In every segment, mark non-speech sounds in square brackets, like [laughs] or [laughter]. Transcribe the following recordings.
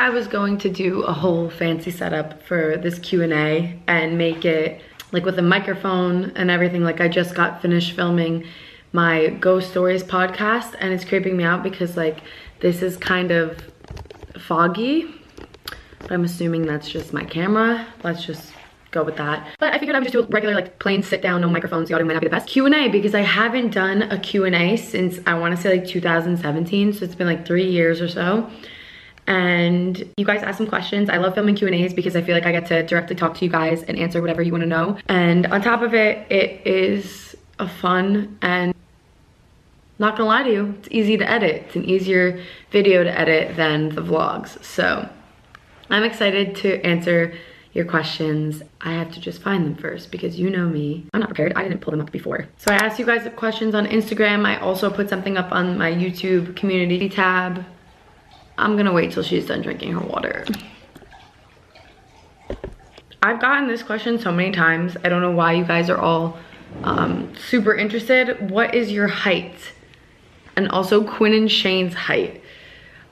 I was going to do a whole fancy setup for this Q&A and make it like with a microphone and everything. Like I just got finished filming my Ghost Stories podcast and it's creeping me out because like this is kind of foggy. But I'm assuming that's just my camera. Let's just go with that. But I figured I would just do a regular like plain sit down, no microphones, the audio might not be the best. Q&A because I haven't done a Q&A since I wanna say like 2017. So it's been like three years or so. And you guys ask some questions. I love filming Q&As because I feel like I get to directly talk to you guys and answer whatever you wanna know. And on top of it, it is a fun and not gonna lie to you, it's easy to edit. It's an easier video to edit than the vlogs. So I'm excited to answer your questions. I have to just find them first because you know me. I'm not prepared. I didn't pull them up before. So I asked you guys questions on Instagram. I also put something up on my YouTube community tab. I'm gonna wait till she's done drinking her water. I've gotten this question so many times. I don't know why you guys are all um, super interested. What is your height? And also Quinn and Shane's height.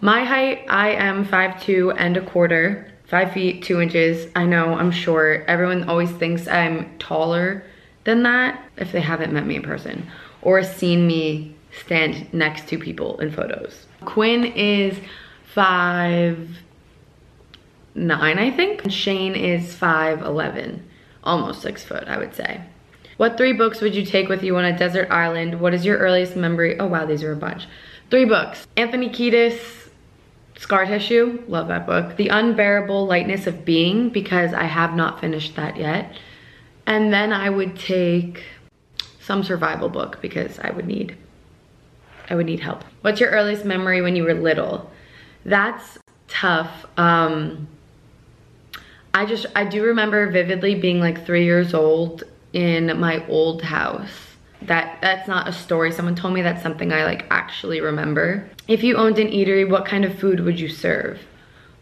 My height, I am 5'2 and a quarter five feet, two inches. I know, I'm short. Everyone always thinks I'm taller than that if they haven't met me in person or seen me stand next to people in photos. Quinn is five nine, I think. Shane is 5'11", almost six foot, I would say. What three books would you take with you on a desert island? What is your earliest memory? Oh wow, these are a bunch. Three books. Anthony Kiedis, Scar Tissue, love that book. The Unbearable Lightness of Being, because I have not finished that yet. And then I would take some survival book because I would need, I would need help. What's your earliest memory when you were little? That's tough. Um, I just, I do remember vividly being like three years old in my old house that that's not a story someone told me that's something i like actually remember if you owned an eatery what kind of food would you serve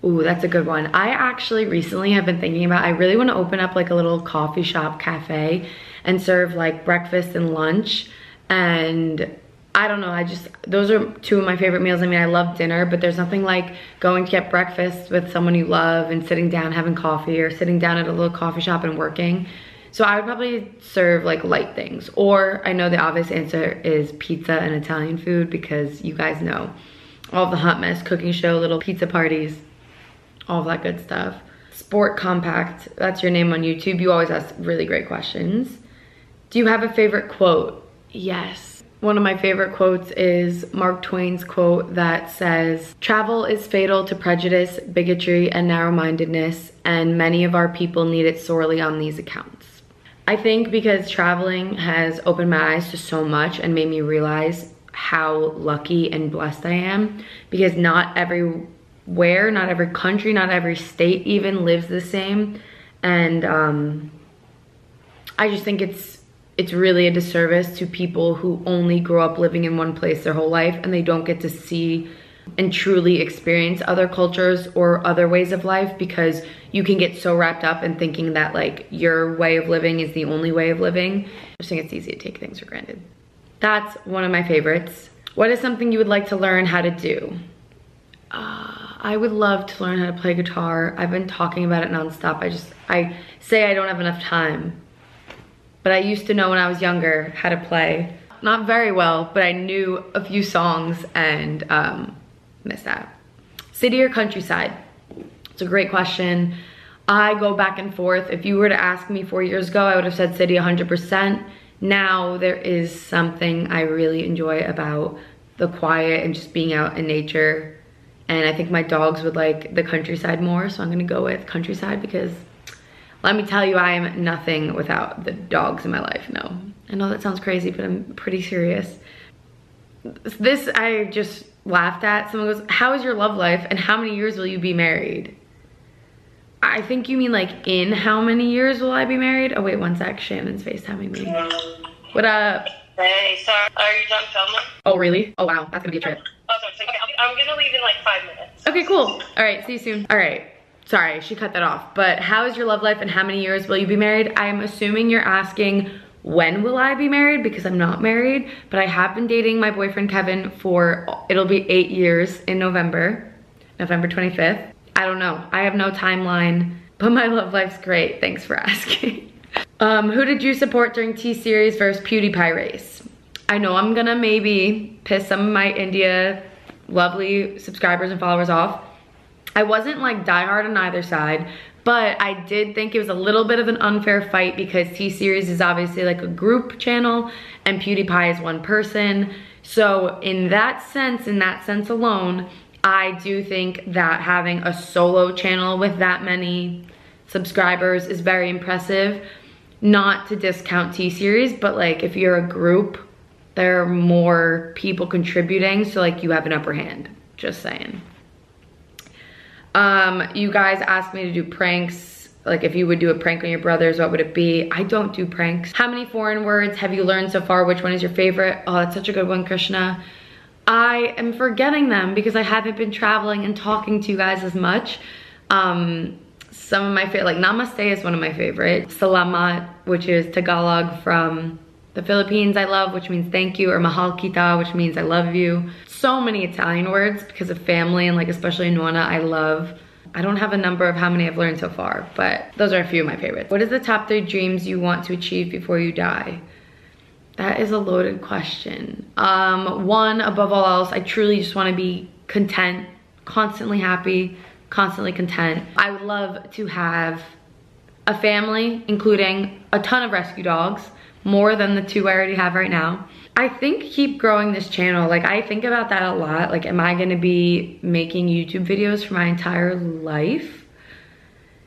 Ooh, that's a good one. I actually recently have been thinking about, I really wanna open up like a little coffee shop cafe and serve like breakfast and lunch. And I don't know, I just, those are two of my favorite meals. I mean, I love dinner, but there's nothing like going to get breakfast with someone you love and sitting down having coffee or sitting down at a little coffee shop and working. So I would probably serve like light things. Or I know the obvious answer is pizza and Italian food because you guys know all the hot mess cooking show, little pizza parties, all that good stuff. Sport Compact, that's your name on YouTube. You always ask really great questions. Do you have a favorite quote? Yes. One of my favorite quotes is Mark Twain's quote that says, Travel is fatal to prejudice, bigotry, and narrow-mindedness, and many of our people need it sorely on these accounts. I think because traveling has opened my eyes to so much and made me realize how lucky and blessed I am because not everywhere, not every country, not every state even lives the same. And um, I just think it's it's really a disservice to people who only grow up living in one place their whole life and they don't get to see and truly experience other cultures or other ways of life because you can get so wrapped up in thinking that like your way of living is the only way of living. I just think it's easy to take things for granted. That's one of my favorites. What is something you would like to learn how to do? Uh, I would love to learn how to play guitar. I've been talking about it nonstop. I just, I say I don't have enough time. But I used to know when I was younger how to play. Not very well, but I knew a few songs and um, missed out. City or countryside? It's a great question. I go back and forth. If you were to ask me four years ago, I would have said city 100%. Now there is something I really enjoy about the quiet and just being out in nature. And I think my dogs would like the countryside more, so I'm gonna go with countryside because let me tell you, I am nothing without the dogs in my life, no. I know that sounds crazy, but I'm pretty serious. This, I just laughed at. Someone goes, how is your love life and how many years will you be married? I think you mean like in how many years will I be married? Oh wait, one sec, Shannon's FaceTiming me. What up? Hey, sorry, are you done filming? Oh really? Oh wow, that's gonna be a trip. Oh, sorry, okay, I'm gonna leave in like five minutes. Okay, cool. All right, see you soon. All right, sorry, she cut that off. But how is your love life and how many years will you be married? I'm assuming you're asking when will I be married because I'm not married, but I have been dating my boyfriend Kevin for, it'll be eight years in November, November 25th. I don't know. I have no timeline, but my [laughs] love life's great. Thanks for asking. [laughs] um, who did you support during T-Series versus PewDiePie race? I know I'm gonna maybe piss some of my India lovely subscribers and followers off. I wasn't like diehard on either side, but I did think it was a little bit of an unfair fight because T-Series is obviously like a group channel and PewDiePie is one person. So in that sense, in that sense alone, I do think that having a solo channel with that many subscribers is very impressive. Not to discount T-Series, but like if you're a group, there are more people contributing, so like you have an upper hand, just saying. Um, you guys asked me to do pranks. Like if you would do a prank on your brothers, what would it be? I don't do pranks. How many foreign words have you learned so far? Which one is your favorite? Oh, that's such a good one, Krishna. I am forgetting them because I haven't been traveling and talking to you guys as much. Um, some of my favorite, like Namaste is one of my favorite. Salamat, which is Tagalog from the Philippines I love, which means thank you, or Mahal Kita, which means I love you. So many Italian words because of family and like especially Nuana, I love. I don't have a number of how many I've learned so far, but those are a few of my favorites. What is the top three dreams you want to achieve before you die? That is a loaded question. Um, one, above all else, I truly just wanna be content, constantly happy, constantly content. I would love to have a family, including a ton of rescue dogs, more than the two I already have right now. I think keep growing this channel. Like I think about that a lot. Like am I gonna be making YouTube videos for my entire life?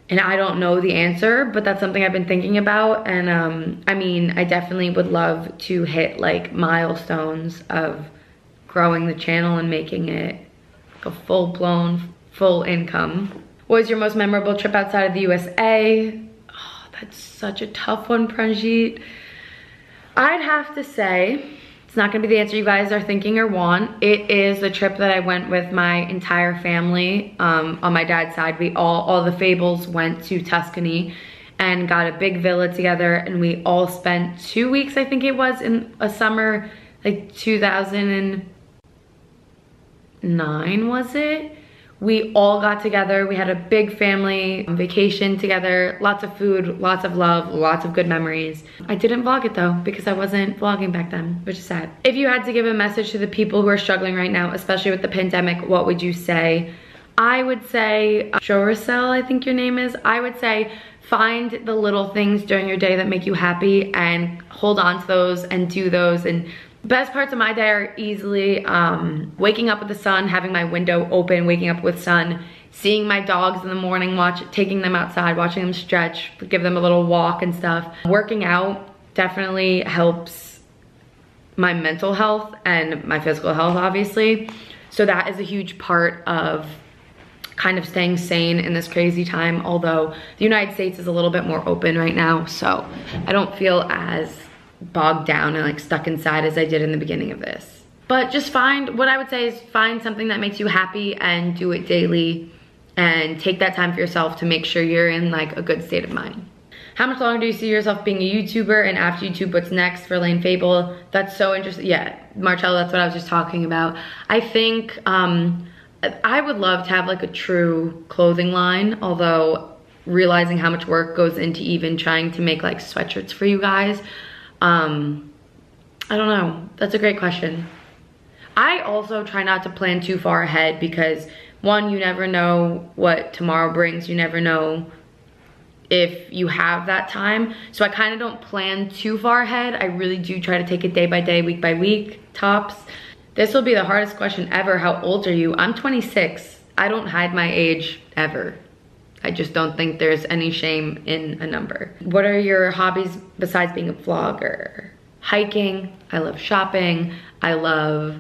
And I don't know the answer, but that's something I've been thinking about. And um, I mean, I definitely would love to hit like milestones of growing the channel and making it a full blown, full income. What was your most memorable trip outside of the USA? Oh, that's such a tough one, Pranjit. I'd have to say, it's not gonna be the answer you guys are thinking or want. It is the trip that I went with my entire family. Um, on my dad's side, we all, all the Fables went to Tuscany and got a big villa together and we all spent two weeks, I think it was, in a summer, like 2009 was it? We all got together. We had a big family vacation together, lots of food, lots of love, lots of good memories. I didn't vlog it though because I wasn't vlogging back then, which is sad. If you had to give a message to the people who are struggling right now, especially with the pandemic, what would you say? I would say, uh, Shoracel, I think your name is. I would say find the little things during your day that make you happy and hold on to those and do those and Best parts of my day are easily um, waking up with the sun, having my window open, waking up with sun, seeing my dogs in the morning, watch, taking them outside, watching them stretch, give them a little walk and stuff. Working out definitely helps my mental health and my physical health, obviously. So that is a huge part of kind of staying sane in this crazy time, although the United States is a little bit more open right now, so I don't feel as bogged down and like stuck inside as I did in the beginning of this. But just find, what I would say is find something that makes you happy and do it daily and take that time for yourself to make sure you're in like a good state of mind. How much longer do you see yourself being a YouTuber and after YouTube, what's next for Layne Fable? That's so interesting. Yeah, Marcello, that's what I was just talking about. I think um, I would love to have like a true clothing line, although realizing how much work goes into even trying to make like sweatshirts for you guys um, I don't know. That's a great question. I also try not to plan too far ahead because one, you never know what tomorrow brings. You never know if you have that time. So I kind of don't plan too far ahead. I really do try to take it day by day, week by week, tops. This will be the hardest question ever. How old are you? I'm 26. I don't hide my age ever. I just don't think there's any shame in a number. What are your hobbies besides being a vlogger? Hiking, I love shopping, I love,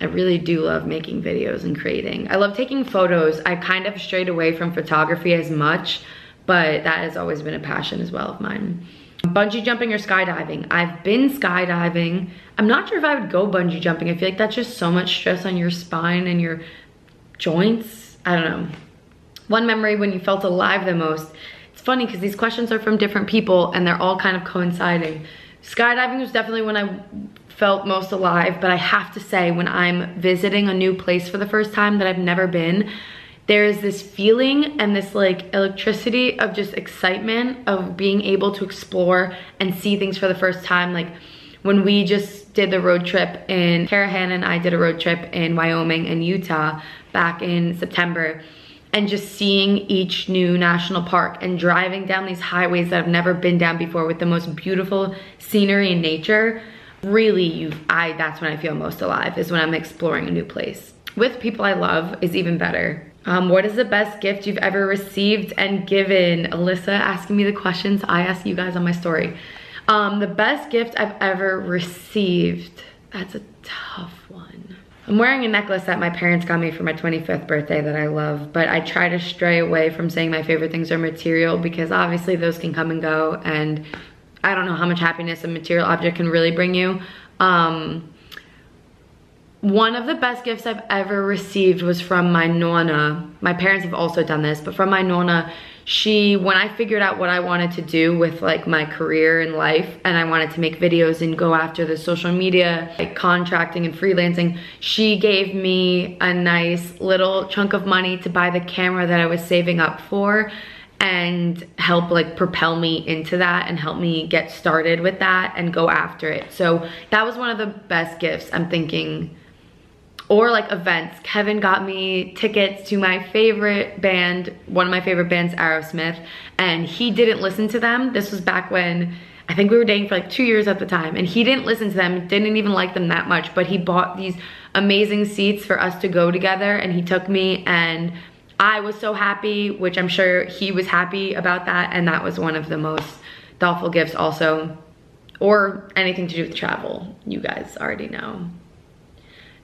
I really do love making videos and creating. I love taking photos. I kind of strayed away from photography as much, but that has always been a passion as well of mine. Bungee jumping or skydiving? I've been skydiving. I'm not sure if I would go bungee jumping. I feel like that's just so much stress on your spine and your joints. I don't know. One memory when you felt alive the most. It's funny because these questions are from different people and they're all kind of coinciding. Skydiving was definitely when I felt most alive, but I have to say when I'm visiting a new place for the first time that I've never been, there's this feeling and this like electricity of just excitement of being able to explore and see things for the first time. Like when we just did the road trip in, Kara Hannah and I did a road trip in Wyoming and Utah back in September and just seeing each new national park and driving down these highways that I've never been down before with the most beautiful scenery and nature, really you I that's when I feel most alive is when I'm exploring a new place. With people I love is even better. Um, what is the best gift you've ever received and given? Alyssa asking me the questions I ask you guys on my story. Um, the best gift I've ever received. That's a tough one. I'm wearing a necklace that my parents got me for my 25th birthday that I love, but I try to stray away from saying my favorite things are material because obviously those can come and go and I don't know how much happiness a material object can really bring you. Um, one of the best gifts I've ever received was from my nonna. My parents have also done this, but from my nonna, she when i figured out what i wanted to do with like my career in life and i wanted to make videos and go after the social media like contracting and freelancing she gave me a nice little chunk of money to buy the camera that i was saving up for and help like propel me into that and help me get started with that and go after it. So that was one of the best gifts i'm thinking or like events. Kevin got me tickets to my favorite band, one of my favorite bands, Aerosmith, and he didn't listen to them. This was back when I think we were dating for like two years at the time, and he didn't listen to them, didn't even like them that much, but he bought these amazing seats for us to go together, and he took me, and I was so happy, which I'm sure he was happy about that, and that was one of the most thoughtful gifts also, or anything to do with travel. You guys already know.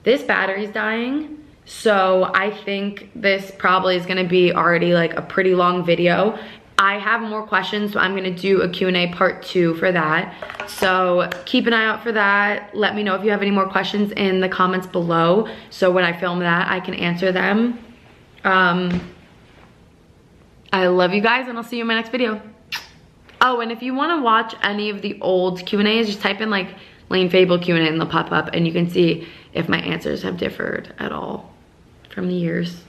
This battery's dying, so I think this probably is gonna be already like a pretty long video. I have more questions, so I'm gonna do a Q&A part two for that. So keep an eye out for that. Let me know if you have any more questions in the comments below. So when I film that, I can answer them. Um, I love you guys and I'll see you in my next video. Oh, and if you wanna watch any of the old Q&As, just type in like Layne Fable Q&A and they'll pop up and you can see if my answers have differed at all from the years.